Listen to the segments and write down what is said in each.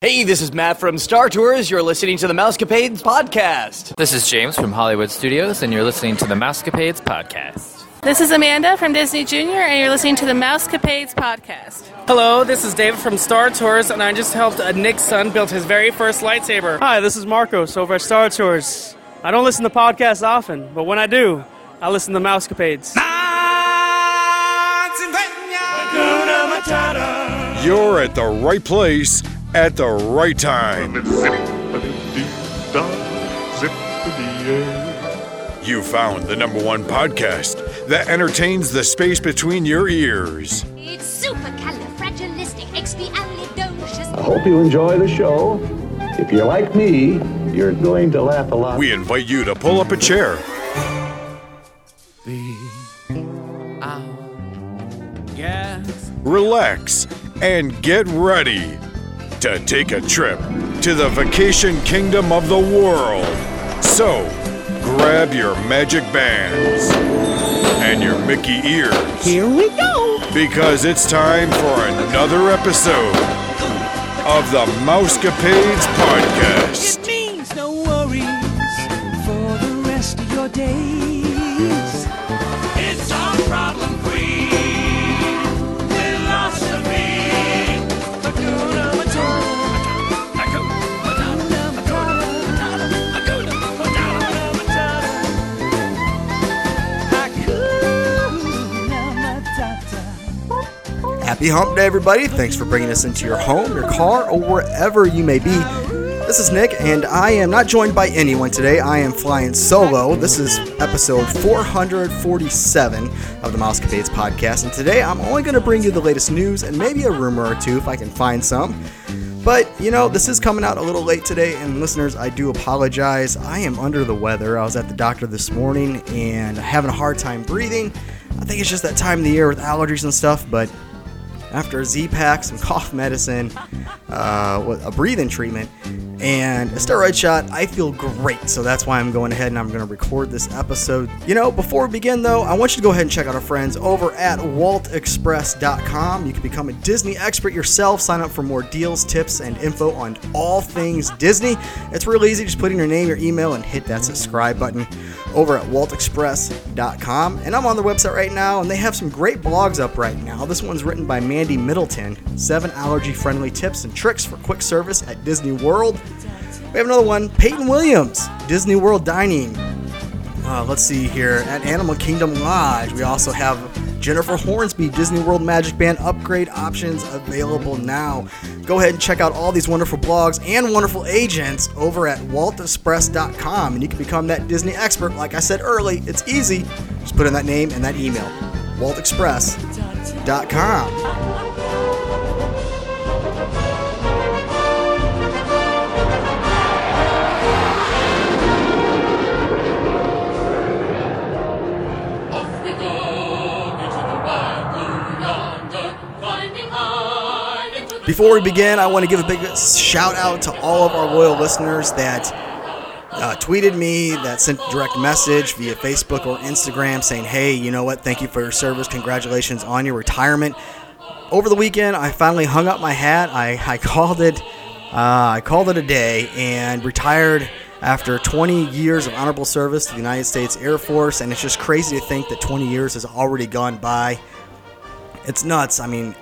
Hey, this is Matt from Star Tours. You're listening to the Mousecapades podcast. This is James from Hollywood Studios, and you're listening to the Mousecapades podcast. This is Amanda from Disney Junior, and you're listening to the Mousecapades podcast. Hello, this is David from Star Tours, and I just helped uh, Nick's son build his very first lightsaber. Hi, this is Marcos over at Star Tours. I don't listen to podcasts often, but when I do, I listen to Mousecapades. You're at the right place at the right time. You found the number one podcast that entertains the space between your ears. It's supercalifragilisticexpialidocious. I hope you enjoy the show. If you're like me, you're going to laugh a lot. We invite you to pull up a chair, relax, and get ready to take a trip to the vacation kingdom of the world. So, grab your magic bands and your Mickey ears. Here we go! Because it's time for another episode of the Mousecapades Podcast. Happy hump day, everybody. Thanks for bringing us into your home, your car, or wherever you may be. This is Nick, and I am not joined by anyone today. I am flying solo. This is episode 447 of the Mousecapades podcast, and today I'm only going to bring you the latest news and maybe a rumor or two if I can find some. But, you know, this is coming out a little late today, and listeners, I do apologize. I am under the weather. I was at the doctor this morning and having a hard time breathing. I think it's just that time of the year with allergies and stuff, but after a Z-Pack, some cough medicine, uh, a breathing treatment, and a steroid shot, I feel great. So that's why I'm going ahead and I'm going to record this episode. You know, before we begin though, I want you to go ahead and check out our friends over at waltexpress.com. You can become a Disney expert yourself, sign up for more deals, tips, and info on all things Disney. It's real easy. Just put in your name, your email, and hit that subscribe button over at waltexpress.com. And I'm on their website right now, and they have some great blogs up right now. This one's written by Mandy Middleton Seven allergy friendly tips and tricks for quick service at Disney World. We have another one, Peyton Williams, Disney World Dining. Uh, let's see here. At Animal Kingdom Lodge, we also have Jennifer Hornsby Disney World Magic Band upgrade options available now. Go ahead and check out all these wonderful blogs and wonderful agents over at waltexpress.com and you can become that Disney expert. Like I said early, it's easy. Just put in that name and that email. waltexpress.com. Before we begin, I want to give a big shout out to all of our loyal listeners that uh, tweeted me, that sent direct message via Facebook or Instagram saying, hey, you know what? Thank you for your service. Congratulations on your retirement. Over the weekend, I finally hung up my hat. I, I called it. Uh, I called it a day and retired after 20 years of honorable service to the United States Air Force. And it's just crazy to think that 20 years has already gone by. It's nuts. I mean,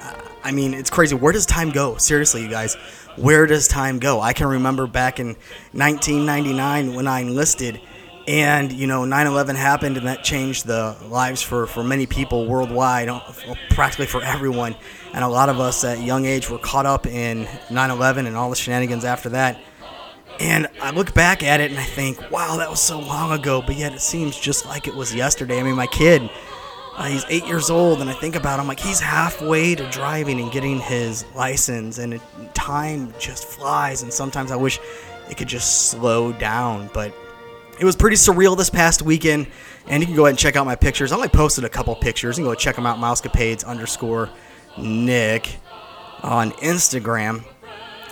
I mean, it's crazy. Where does time go? Seriously, you guys, where does time go? I can remember back in 1999 when I enlisted, and you know, 9/11 happened, and that changed the lives for for many people worldwide, uh, practically for everyone. And a lot of us at young age were caught up in 9/11 and all the shenanigans after that. And I look back at it and I think, wow, that was so long ago, but yet it seems just like it was yesterday. I mean, my kid, uh, he's eight years old, and I think about him like he's halfway to driving and getting his license, and it, time just flies. And sometimes I wish it could just slow down, but it was pretty surreal this past weekend. And you can go ahead and check out my pictures. I only posted a couple pictures. You can go check them out, mousecapades underscore Nick on Instagram.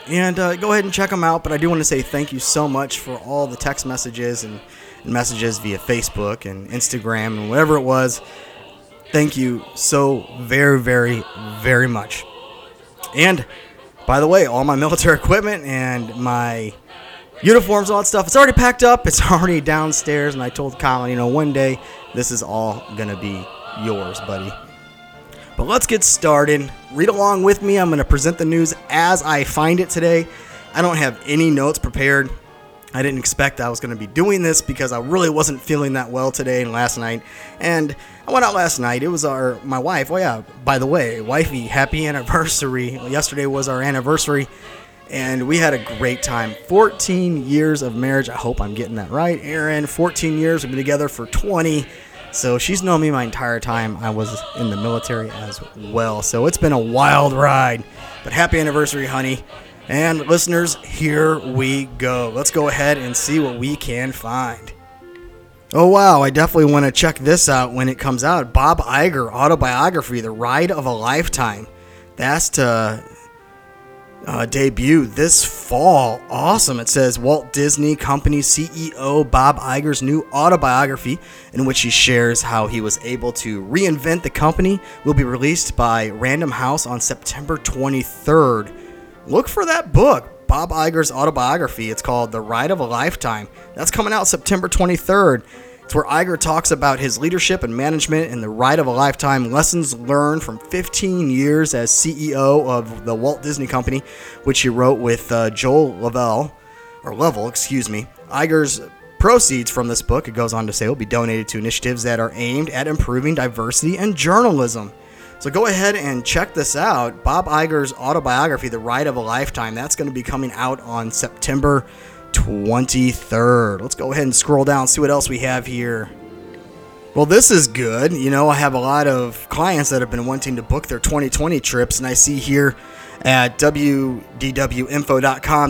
And uh, go ahead and check them out. But I do want to say thank you so much for all the text messages and, and messages via Facebook and Instagram and whatever it was. Thank you so very, very, very much. And By the way, all my military equipment and my uniforms, all that stuff, it's already packed up. It's already downstairs. And I told Colin, you know, one day this is all going to be yours, buddy. But let's get started. Read along with me. I'm going to present the news as I find it today. I don't have any notes prepared. I didn't expect I was going to be doing this because I really wasn't feeling that well today and last night. And I went out last night. It was our my wife. Oh yeah, by the way, wifey, happy anniversary. Yesterday was our anniversary and we had a great time. 14 years of marriage. I hope I'm getting that right. Aaron, 14 years. We've been together for 20. So she's known me my entire time. I was in the military as well. So it's been a wild ride. But happy anniversary, honey. And listeners, here we go. Let's go ahead and see what we can find. Oh, wow. I definitely want to check this out when it comes out. Bob Iger autobiography, The Ride of a Lifetime. That's to uh, debut this fall. Awesome. It says Walt Disney Company CEO Bob Iger's new autobiography, in which he shares how he was able to reinvent the company, will be released by Random House on September 23rd. Look for that book, Bob Iger's autobiography. It's called The Ride of a Lifetime. That's coming out September 23rd. It's where Iger talks about his leadership and management and the ride of a lifetime, lessons learned from 15 years as CEO of the Walt Disney Company, which he wrote with uh, Joel Lavelle, or Level, excuse me. Iger's proceeds from this book, it goes on to say, will be donated to initiatives that are aimed at improving diversity and journalism. So go ahead and check this out. Bob Iger's autobiography, The Ride of a Lifetime, that's going to be coming out on September 23rd. Let's go ahead and scroll down, see what else we have here. Well, this is good. You know, I have a lot of clients that have been wanting to book their 2020 trips, and I see here at wdwinfo.com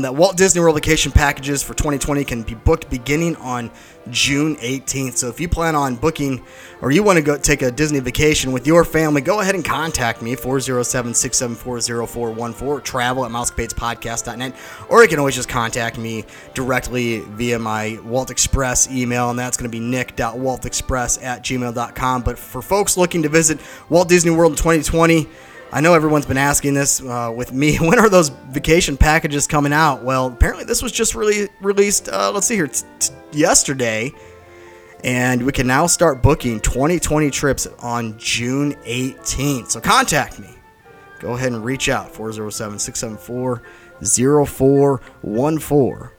that Walt Disney World vacation packages for 2020 can be booked beginning on June 18th. So if you plan on booking or you want to go take a Disney vacation with your family, go ahead and contact me 407-674-0414 travel at mousecapadespodcast.net or you can always just contact me directly via my Walt Express email and that's going to be nick.waltexpress at gmail.com. But for folks looking to visit Walt Disney World in 2020, I know everyone's been asking this uh, with me. When are those vacation packages coming out? Well, apparently this was just really released. Uh, let's see here, t- t- yesterday, and we can now start booking 2020 trips on June 18th. So contact me. Go ahead and reach out 407-674-0414.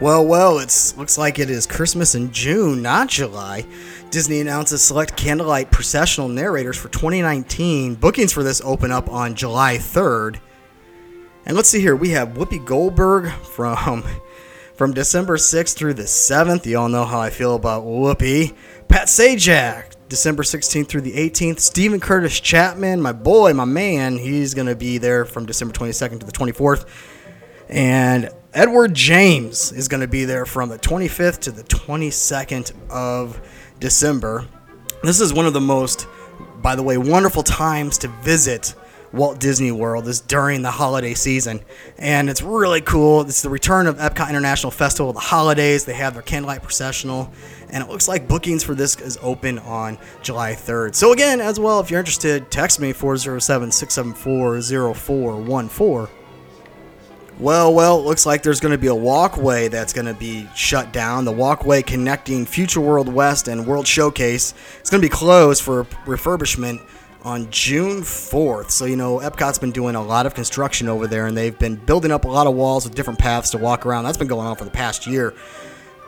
Well, well, it looks like it is Christmas in June, not July. Disney announces select candlelight processional narrators for 2019. Bookings for this open up on July 3rd. And let's see here, we have Whoopi Goldberg from from December 6th through the 7th. You all know how I feel about Whoopi. Pat Sajak, December 16th through the 18th. Stephen Curtis Chapman, my boy, my man, he's going to be there from December 22nd to the 24th. And Edward James is going to be there from the 25th to the 22nd of December. This is one of the most, by the way, wonderful times to visit Walt Disney World is during the holiday season. And it's really cool. It's the return of Epcot International Festival the holidays. They have their candlelight processional. And it looks like bookings for this is open on July 3rd. So, again, as well, if you're interested, text me 407 674 0414. Well, well, it looks like there's going to be a walkway that's going to be shut down. The walkway connecting Future World West and World Showcase is going to be closed for refurbishment on June 4th. So, you know, Epcot's been doing a lot of construction over there and they've been building up a lot of walls with different paths to walk around. That's been going on for the past year.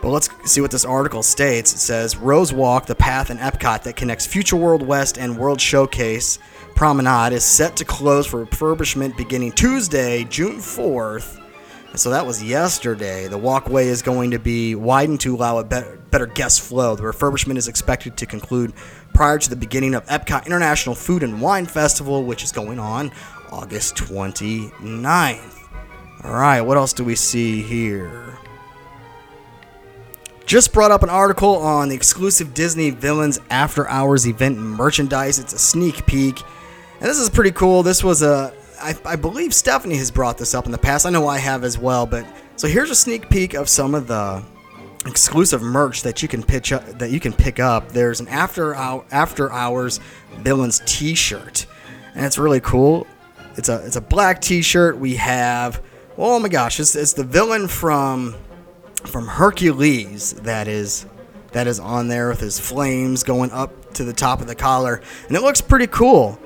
But let's see what this article states. It says Rose Walk, the path in Epcot that connects Future World West and World Showcase Promenade, is set to close for refurbishment beginning Tuesday, June 4th. And so that was yesterday. The walkway is going to be widened to allow a better, better guest flow. The refurbishment is expected to conclude prior to the beginning of Epcot International Food and Wine Festival, which is going on August 29th. All right, what else do we see here? Just brought up an article on the exclusive Disney Villains After Hours event merchandise. It's a sneak peek. And this is pretty cool. This was a, I, I believe Stephanie has brought this up in the past. I know I have as well. But so here's a sneak peek of some of the exclusive merch that you can pitch up, that you can pick up. There's an after hour, after hours villains T-shirt, and it's really cool. it's a it's a black T-shirt. We have oh my gosh, it's, it's the villain from from Hercules that is that is on there with his flames going up to the top of the collar, and it looks pretty cool.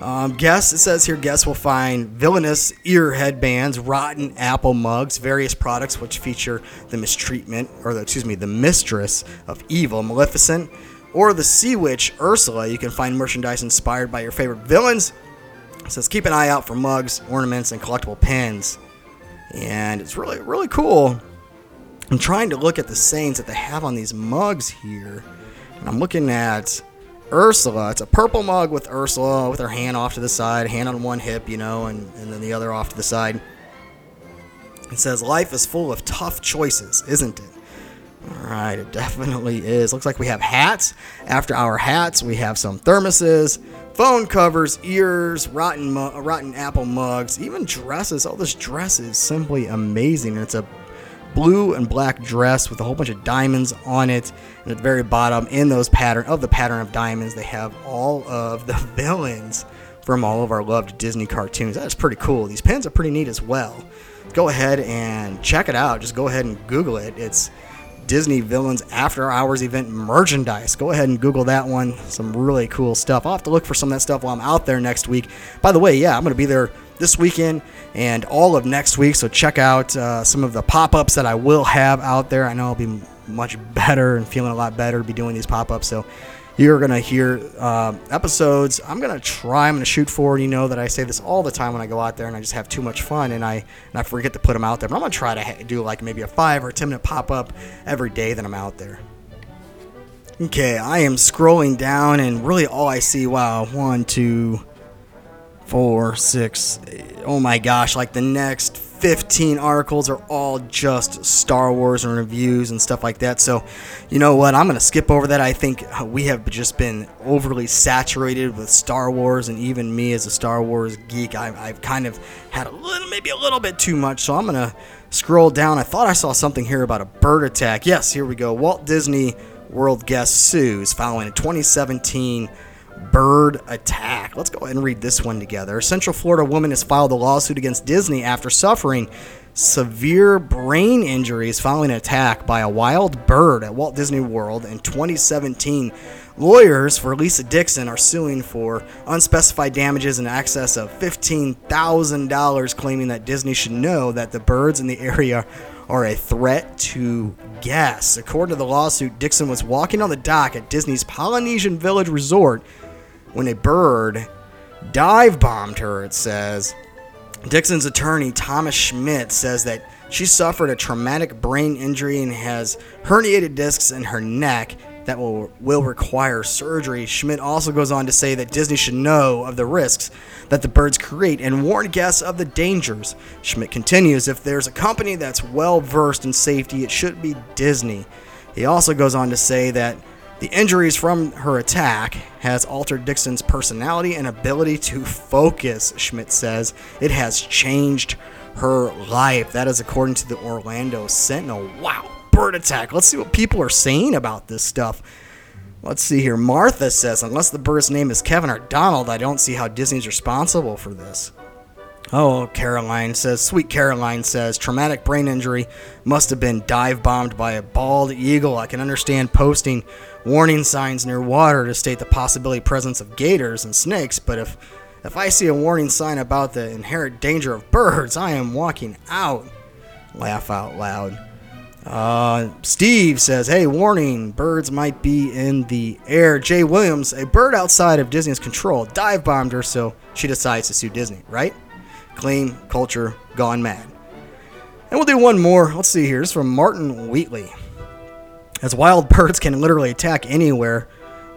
Um, guests, it says here, guests will find villainous ear headbands, rotten apple mugs, various products which feature the mistreatment, or the, excuse me, the mistress of evil, Maleficent, or the sea witch, Ursula. You can find merchandise inspired by your favorite villains. It says keep an eye out for mugs, ornaments, and collectible pins. And it's really, really cool. I'm trying to look at the sayings that they have on these mugs here. And I'm looking at Ursula. It's a purple mug with Ursula with her hand off to the side, hand on one hip, you know, and, and then the other off to the side. It says, Life is full of tough choices, isn't it? Alright, it definitely is. Looks like we have hats. After our hats, we have some thermoses, phone covers, ears, rotten, mu- rotten apple mugs, even dresses. All this dress is simply amazing. And it's a blue and black dress with a whole bunch of diamonds on it. And at the very bottom, in those pattern of the pattern of diamonds, they have all of the villains from all of our loved Disney cartoons. That is pretty cool. These pins are pretty neat as well. Go ahead and check it out. Just go ahead and Google it. It's Disney Villains After Hours event merchandise. Go ahead and Google that one. Some really cool stuff. I'll have to look for some of that stuff while I'm out there next week. By the way, yeah, I'm going to be there this weekend and all of next week. So check out uh, some of the pop ups that I will have out there. I know I'll be much better and feeling a lot better to be doing these pop ups. So you're going to hear uh, episodes. I'm going to try, I'm going to shoot for, you know, that I say this all the time when I go out there and I just have too much fun and I, and I forget to put them out there. But I'm going to try to ha- do like maybe a five or 10 minute pop up every day that I'm out there. Okay, I am scrolling down and really all I see, wow, one, two, four, six, oh my gosh, like the next 15 articles are all just Star Wars and reviews and stuff like that. So, you know what? I'm going to skip over that. I think we have just been overly saturated with Star Wars, and even me as a Star Wars geek, I've, I've kind of had a little, maybe a little bit too much. So, I'm going to scroll down. I thought I saw something here about a bird attack. Yes, here we go. Walt Disney World guest sues following a 2017 bird attack. Let's go ahead and read this one together. A Central Florida woman has filed a lawsuit against Disney after suffering severe brain injuries following an attack by a wild bird at Walt Disney World in 2017. Lawyers for Lisa Dixon are suing for unspecified damages in excess of $15,000, claiming that Disney should know that the birds in the area are a threat to guests. According to the lawsuit, Dixon was walking on the dock at Disney's Polynesian Village Resort when a bird dive bombed her, it says. Dixon's attorney, Thomas Schmidt, says that she suffered a traumatic brain injury and has herniated discs in her neck that will, will require surgery. Schmidt also goes on to say that Disney should know of the risks that the birds create and warn guests of the dangers. Schmidt continues if there's a company that's well versed in safety, it should be Disney. He also goes on to say that the injuries from her attack has altered Dixon's personality and ability to focus, Schmidt says. It has changed her life. That is according to the Orlando Sentinel. Wow, bird attack. Let's see what people are saying about this stuff. Let's see here. Martha says, unless the bird's name is Kevin or Donald, I don't see how Disney's responsible for this. Oh, Caroline says, sweet Caroline says, traumatic brain injury must have been dive bombed by a bald eagle. I can understand posting warning signs near water to state the possibility presence of gators and snakes, but if if I see a warning sign about the inherent danger of birds, I am walking out. Laugh out loud. Uh, Steve says, "Hey, warning! Birds might be in the air." Jay Williams, a bird outside of Disney's control, dive bombed her, so she decides to sue Disney. Right? Clean culture gone mad. And we'll do one more. Let's see here. This is from Martin Wheatley. As wild birds can literally attack anywhere,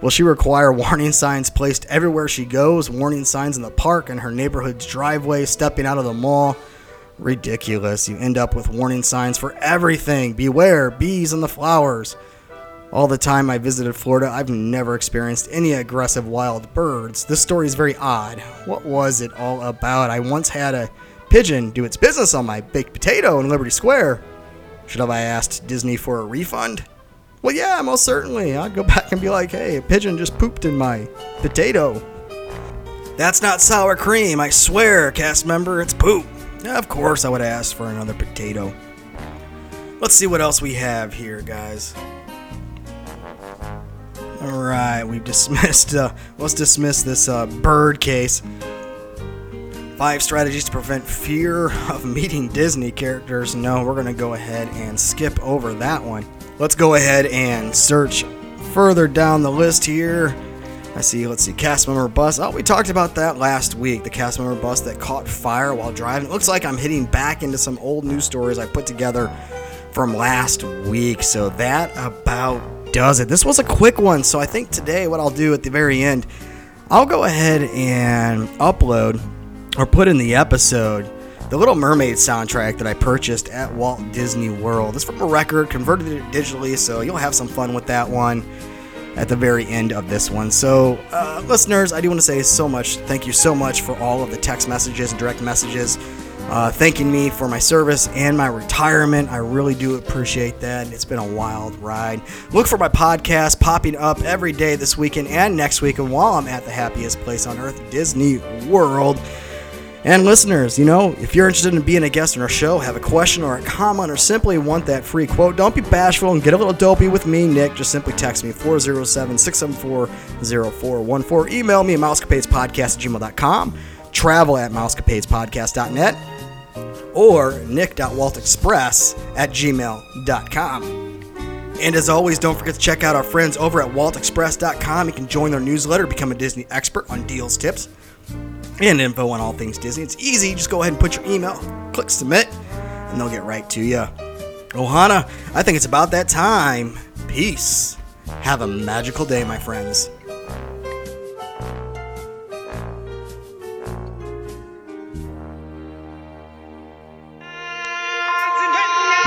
will she require warning signs placed everywhere she goes? Warning signs in the park and her neighborhood's driveway, stepping out of the mall? Ridiculous. You end up with warning signs for everything. Beware, bees in the flowers. All the time I visited Florida, I've never experienced any aggressive wild birds. This story is very odd. What was it all about? I once had a pigeon do its business on my baked potato in Liberty Square. Should have I asked Disney for a refund? Well, yeah, most certainly. I'd go back and be like, hey, a pigeon just pooped in my potato. That's not sour cream, I swear, cast member, it's poop. Of course, I would ask for another potato. Let's see what else we have here, guys. Alright, we've dismissed, uh, let's dismiss this uh, bird case. Five strategies to prevent fear of meeting Disney characters. No, we're to go ahead and skip over that one. Let's go ahead and search further down the list here. I see, let's see, cast member bus. Oh, we talked about that last week. The cast member bus that caught fire while driving. It looks like I'm hitting back into some old news stories I put together from last week. So that about does it. This was a quick one. So I think today, what I'll do at the very end, I'll go ahead and upload or put in the episode the Little Mermaid soundtrack that I purchased at Walt Disney World. It's from a record, converted it digitally, so you'll have some fun with that one at the very end of this one. So, uh, listeners, I do want to say so much. Thank you so much for all of the text messages and direct messages. Uh, thanking me for my service and my retirement. I really do appreciate that. It's been a wild ride. Look for my podcast popping up every day this weekend and next week. And while I'm at the happiest place on earth, Disney World. And listeners, you know, if you're interested in being a guest on our show, have a question or a comment, or simply want that free quote, don't be bashful and get a little dopey with me, Nick. Just simply text me 407 674 0414. Email me at mousecapadespodcast at gmail.com, travel at mousecapadespodcast.net, or nick.waltexpress at gmail.com. And as always, don't forget to check out our friends over at waltexpress.com. You can join their newsletter, become a Disney expert on deals, tips, and info on all things Disney. It's easy. Just go ahead and put your email, click submit, and they'll get right to you. Ohana, I think it's about that time. Peace. Have a magical day, my friends.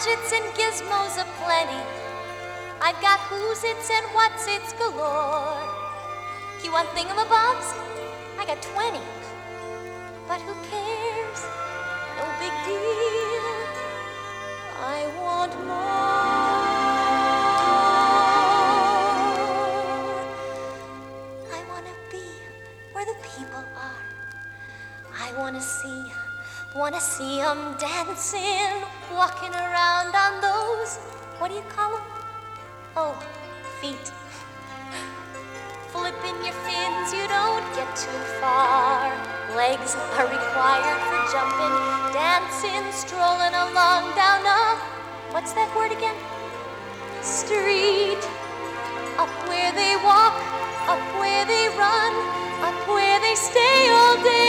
Gadgets and gizmos aplenty. I've got who's its and what's its galore. You want thingamabobs? I got 20. But who cares? No big deal. I want more. I want to be where the people are. I want to see, want to see them dancing, walking around on those, what do you call them? Oh, feet. Flipping your fins, you don't get too far. Legs are required for jumping, dancing, strolling along down a, what's that word again? Street. Up where they walk, up where they run, up where they stay all day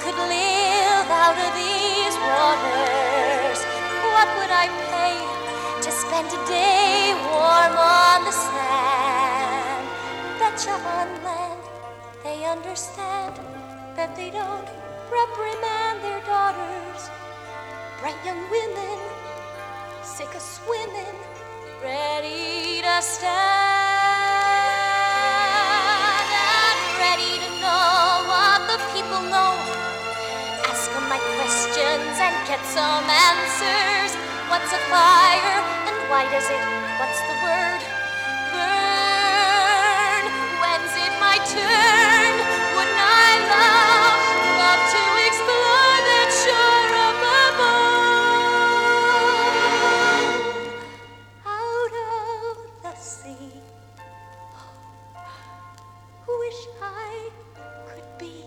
could live out of these waters? What would I pay to spend a day warm on the sand? Betcha on land they understand that they don't reprimand their daughters. Bright young women, sick of swimming, ready to stand questions and get some answers. What's a fire and why does it? What's the word? Burn. When's it my turn? Wouldn't I love, love to explore that shore above? Out of the sea. Wish I could be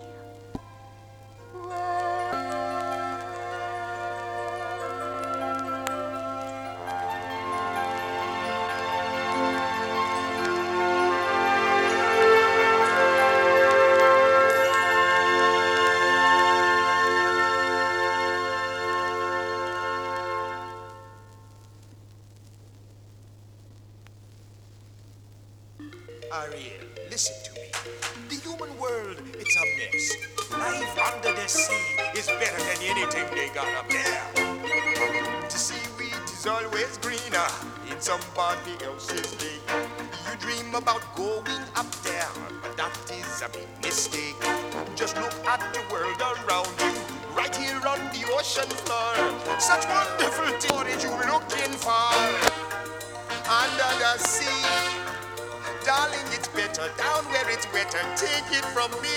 Down where it's wetter. Take it from me.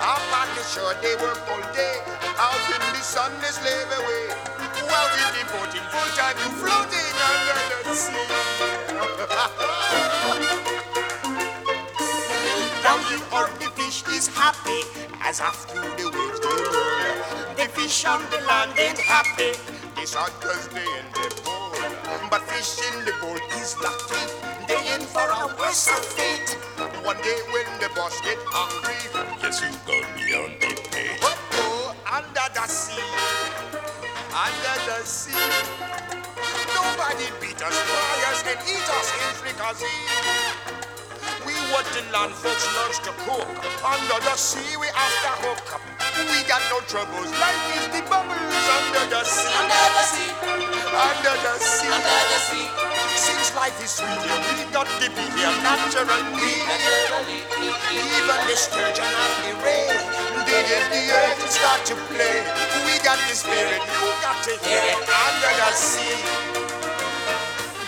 On the shore, they work all day. Out in the sun, they slave away. While we devoting full time to floating under the sea. Down the earth, the fish is happy as after the waves they roll. The fish on the land ain't happy. They sad cause they in But fish in the bowl is lucky. They in for a worse fate. One day when the boss get hungry, yes, you go beyond the pay. Oh, oh, under the sea, under the sea. Nobody beat us, fry us, and eat us in fricassee. We what the land folks loves to cook. Under the sea, we after hook. Up. We got no troubles. Life is the bubbles under the sea. Under the sea. Under the sea. Under the sea. Since life is sweet, we got to be here naturally. Naturally. Even the sturgeon and the ray, did get the earth start to play. We got the spirit, you got to hear it under the sea.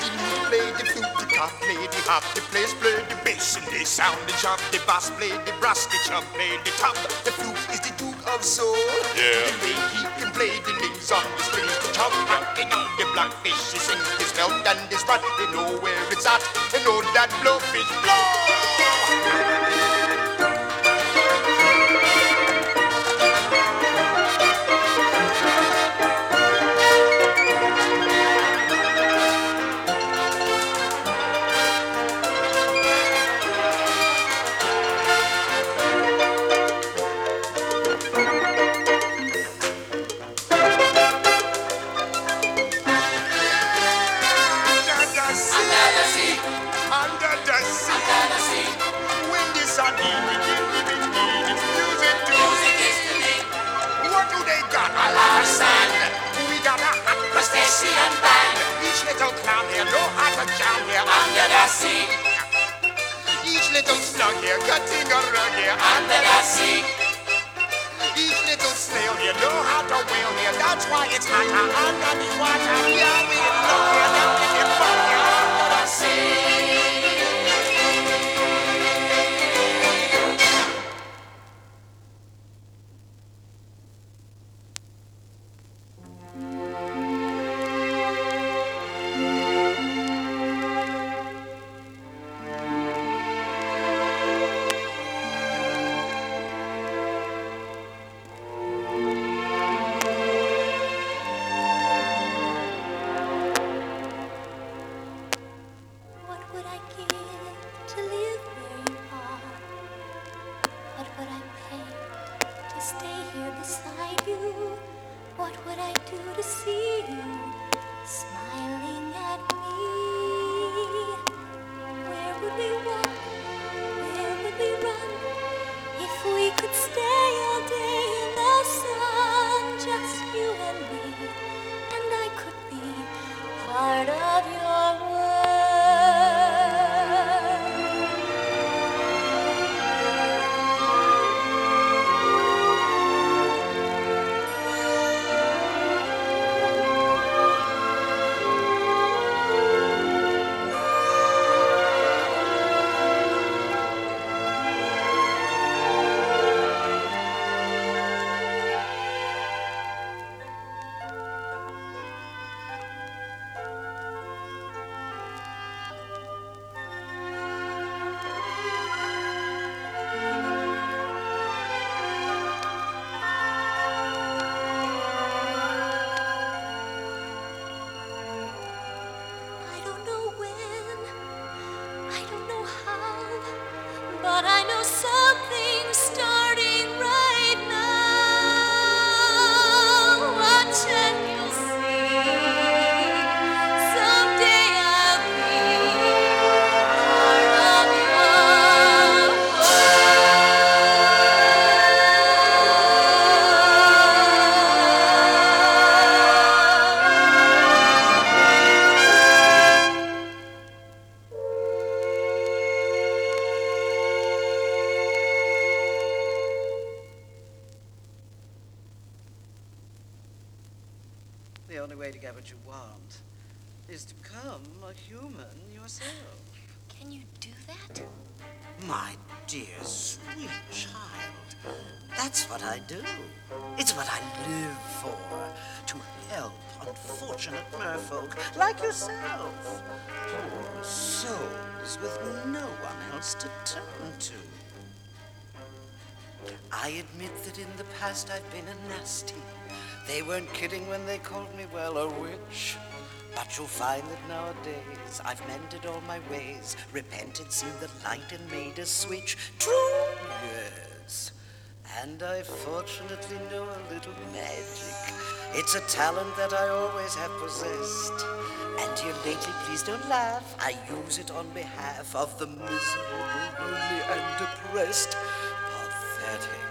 The lute play the flute, the hot lady hop, the place play the bass and they sound the chop. The bass play the brass, the chop play the top. The flute is the duke of soul. Yeah. He can play the names on the strings, the chop rocking on the blackfish. He sings his melt and his rat. They know where it's at. They know that blowfish blow. Slug here cutting a rug here under the sea. Each little snail here know how to whale here. That's why it's hotter under the water. Yeah, we love here down in the water under the sea. What you want is to become a human yourself. Can you do that? My dear, sweet child, that's what I do. It's what I live for. To help unfortunate merfolk like yourself. Poor souls with no one else to turn to. I admit that in the past I've been a nasty. They weren't kidding when they called me, well, a witch. But you'll find that nowadays I've mended all my ways, repented, seen the light, and made a switch. True, yes. And I fortunately know a little magic. It's a talent that I always have possessed. And here lately, please don't laugh, I use it on behalf of the miserable, lonely, and depressed. Pathetic.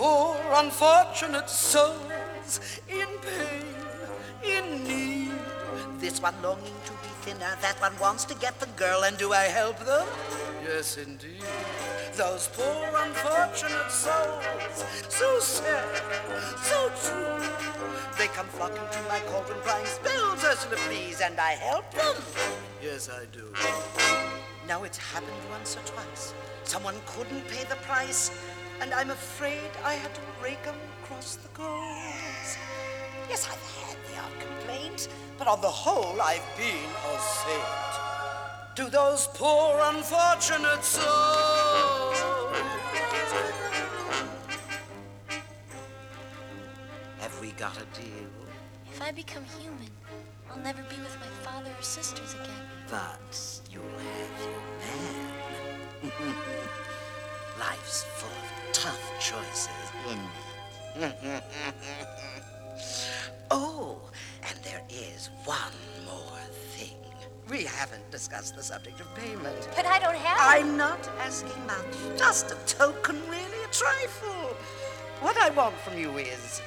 Poor unfortunate souls in pain, in need. This one longing to be thinner, that one wants to get the girl, and do I help them? Yes, indeed. Those poor unfortunate souls, so sad, so true. They come flocking to my cauldron, crying, Spells, Ursula, please, and I help them. Yes, I do. Now it's happened once or twice. Someone couldn't pay the price, and I'm afraid I had to rake 'em across the coals. Yes, I've had the odd complaint, but on the whole, I've been a saint. To those poor unfortunate souls. Have we got a deal? If I become human, I'll never be with my father or sisters again. But you'll have your man. Life's full of tough choices, isn't oh, and there is one more thing. We haven't discussed the subject of payment. But I don't have I'm not asking much. Just a token, really, a trifle. What I want from you is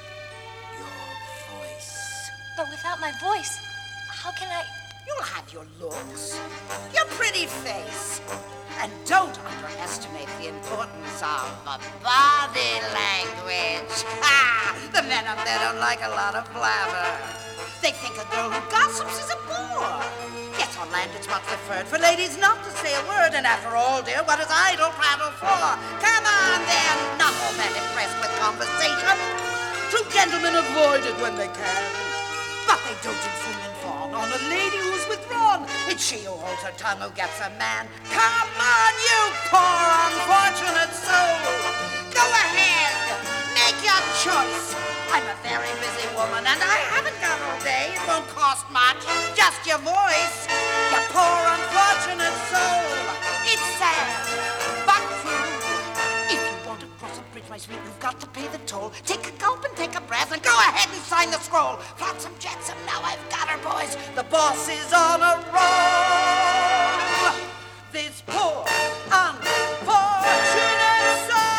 your voice. But without my voice, how can I? You'll have your looks, your pretty face. And don't underestimate the importance of body language. The men up there don't like a lot of blabber. They think a girl who gossips is a bore. Yes, on land it's much preferred for ladies not to say a word. And after all, dear, what is idle prattle for? Come on, then. Not all that impressed with conversation. True gentlemen avoid it when they can. But they don't fawn on a lady who's withdrawn. It's she who holds her tongue who gets a man. Come on, you poor unfortunate soul. Go ahead, make your choice. I'm a very busy woman and I haven't got all day. It won't cost much, just your voice. You poor unfortunate soul. My sweet, you've got to pay the toll. Take a gulp and take a breath and go ahead and sign the scroll. Flotsam Jetsam, now I've got her, boys. The boss is on a roll. This poor, unfortunate soul.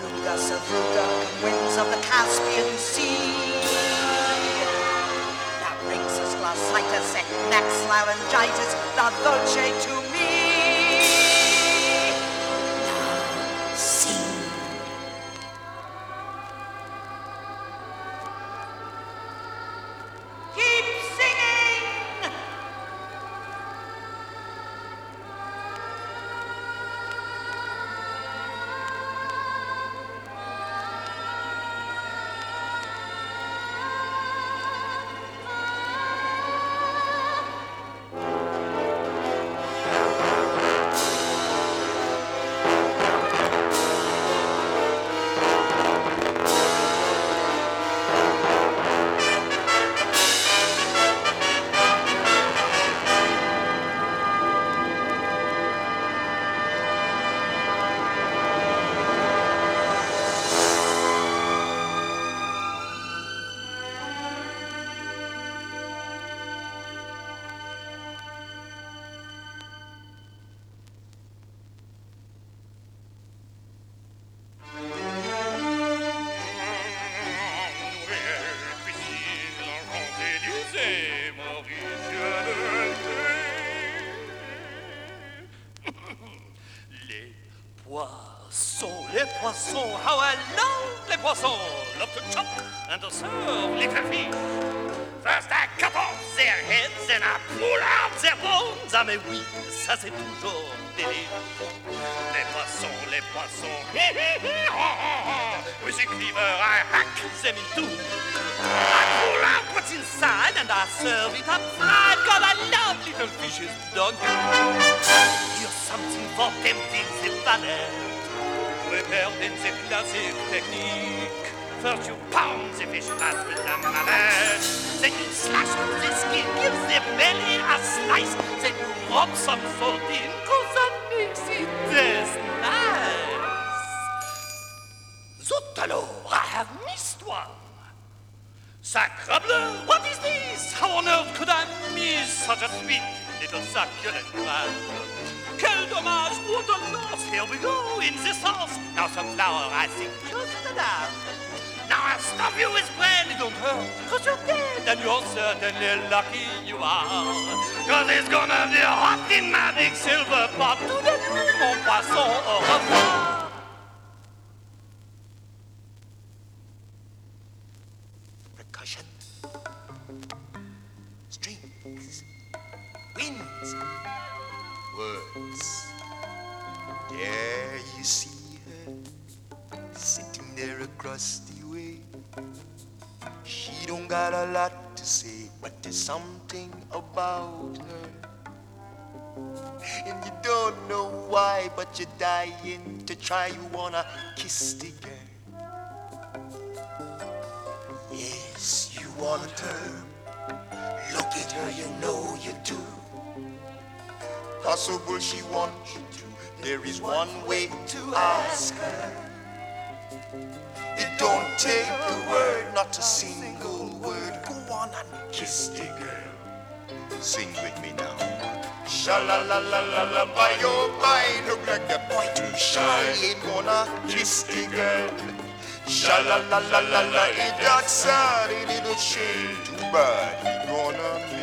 Beluga, Sevruga, winds of the Caspian Sea. Next laryngitis, la dolce to pull out what's inside and I serve it up fried. God, I love little fishes, don't you? Here's something for tempting the palate. Prepared in the classic technique. First you pound the fish fat with the mallet. Then you slash through the skin, give the belly a slice. Then you rub some salt in, Sacrebleu, what is this? How on earth could I miss such a sweet little succulent crab? Quel dommage, what a loss! Here we go, in the sauce. Now some flour, I think, just enough. Now I'll stop you with bread, it don't hurt, cause you're dead, and you're certainly lucky you are. Cause it's gonna be hot in my big silver pot. Tout de mon poisson, au revoir. The way. She don't got a lot to say, but there's something about her. And you don't know why, but you're dying to try. You wanna kiss the girl. Yes, you want her. Look at her, you know you do. Possible she wants you to. There is one way to ask her. It don't take a word, not a single word. Go on and kiss the girl. Sing with me now. Sha la la la la la, by your by, look like the boy too shy. Ain't gonna kiss the girl. Sha la la la la la, ain't that sad? Ain't it a shame? Too bad, he gonna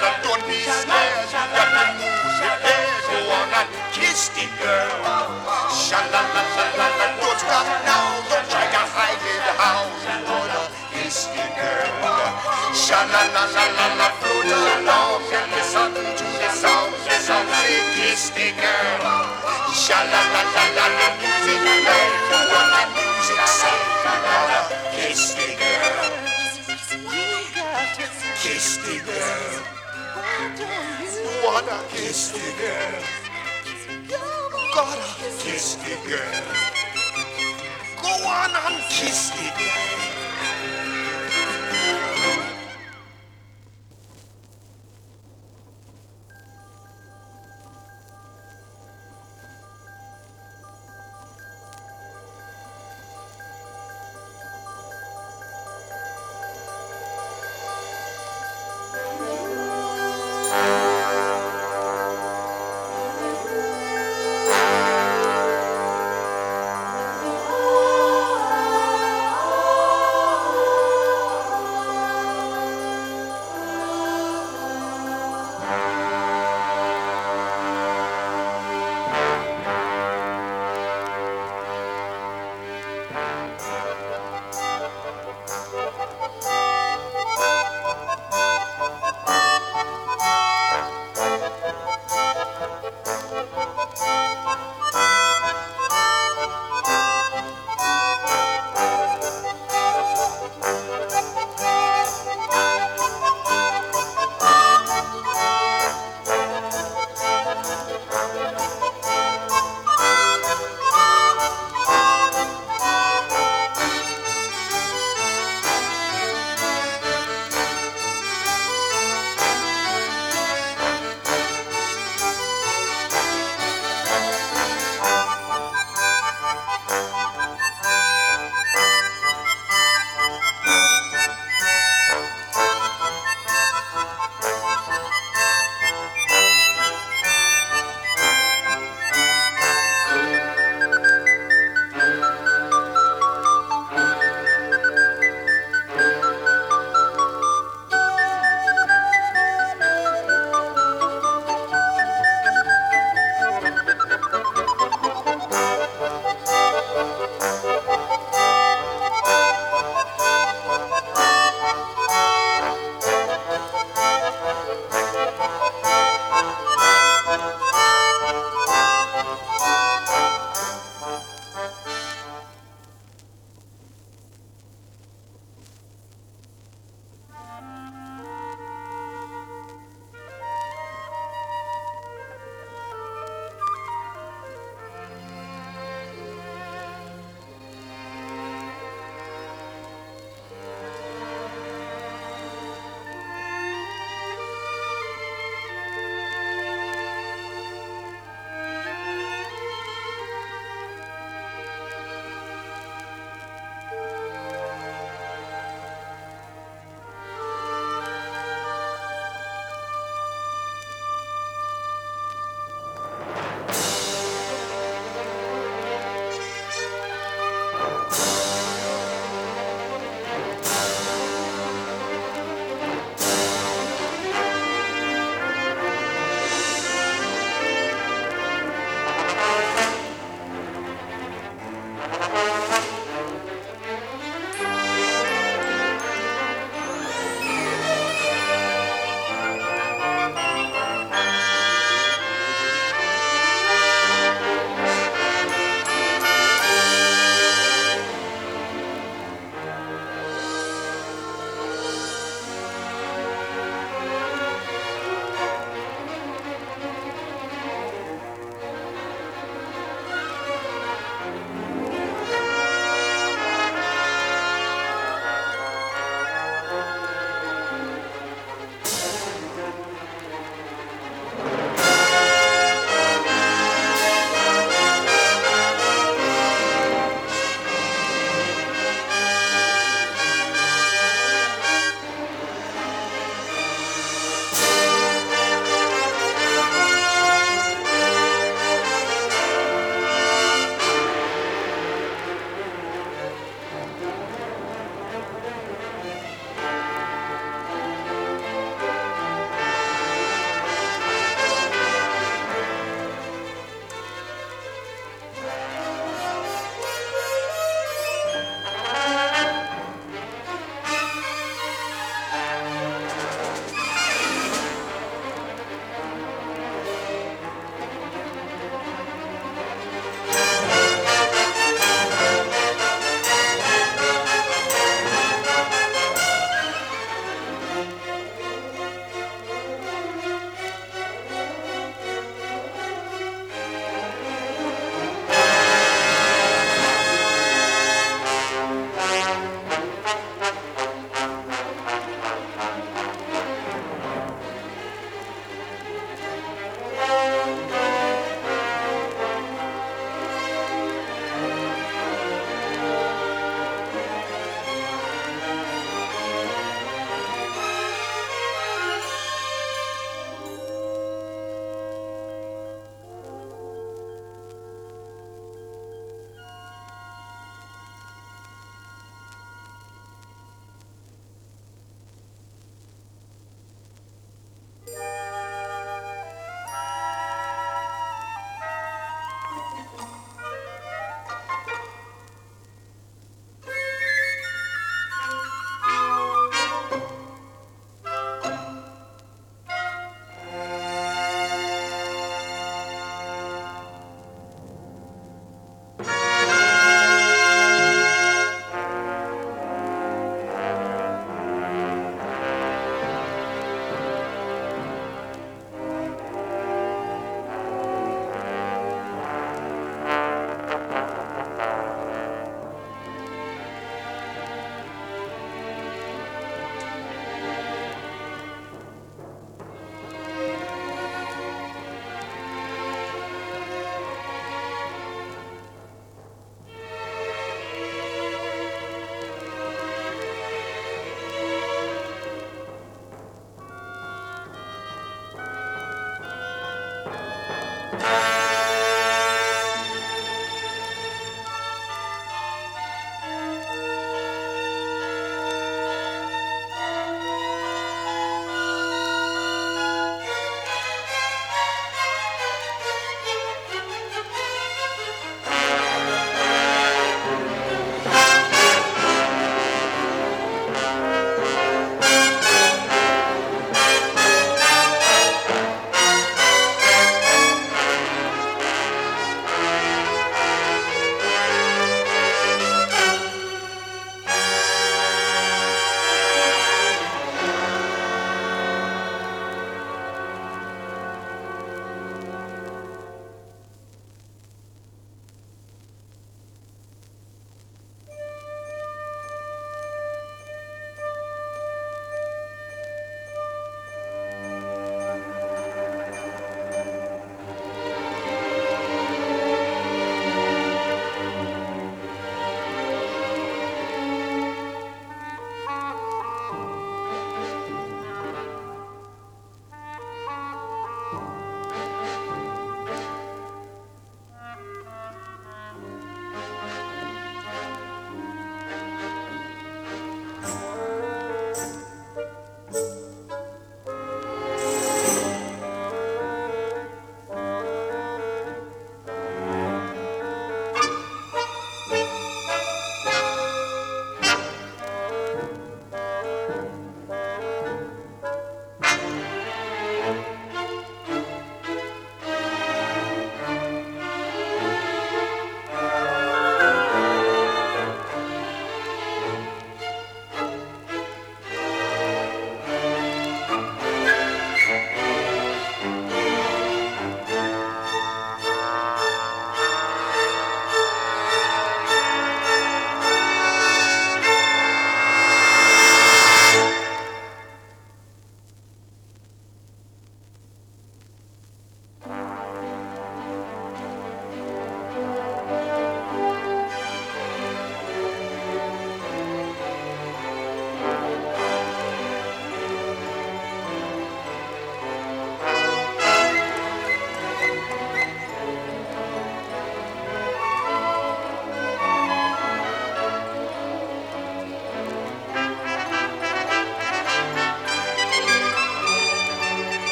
la, don't be scared, got to move your head, go on and kiss the girl. Sha la la la la la, don't stop now, don't try to hide it kiss the girl. And to the kiss the girl. La la, the music kiss the girl. Kiss the girl. Wanna kiss the girl. Gotta kiss the girl. Go on and kiss the girl.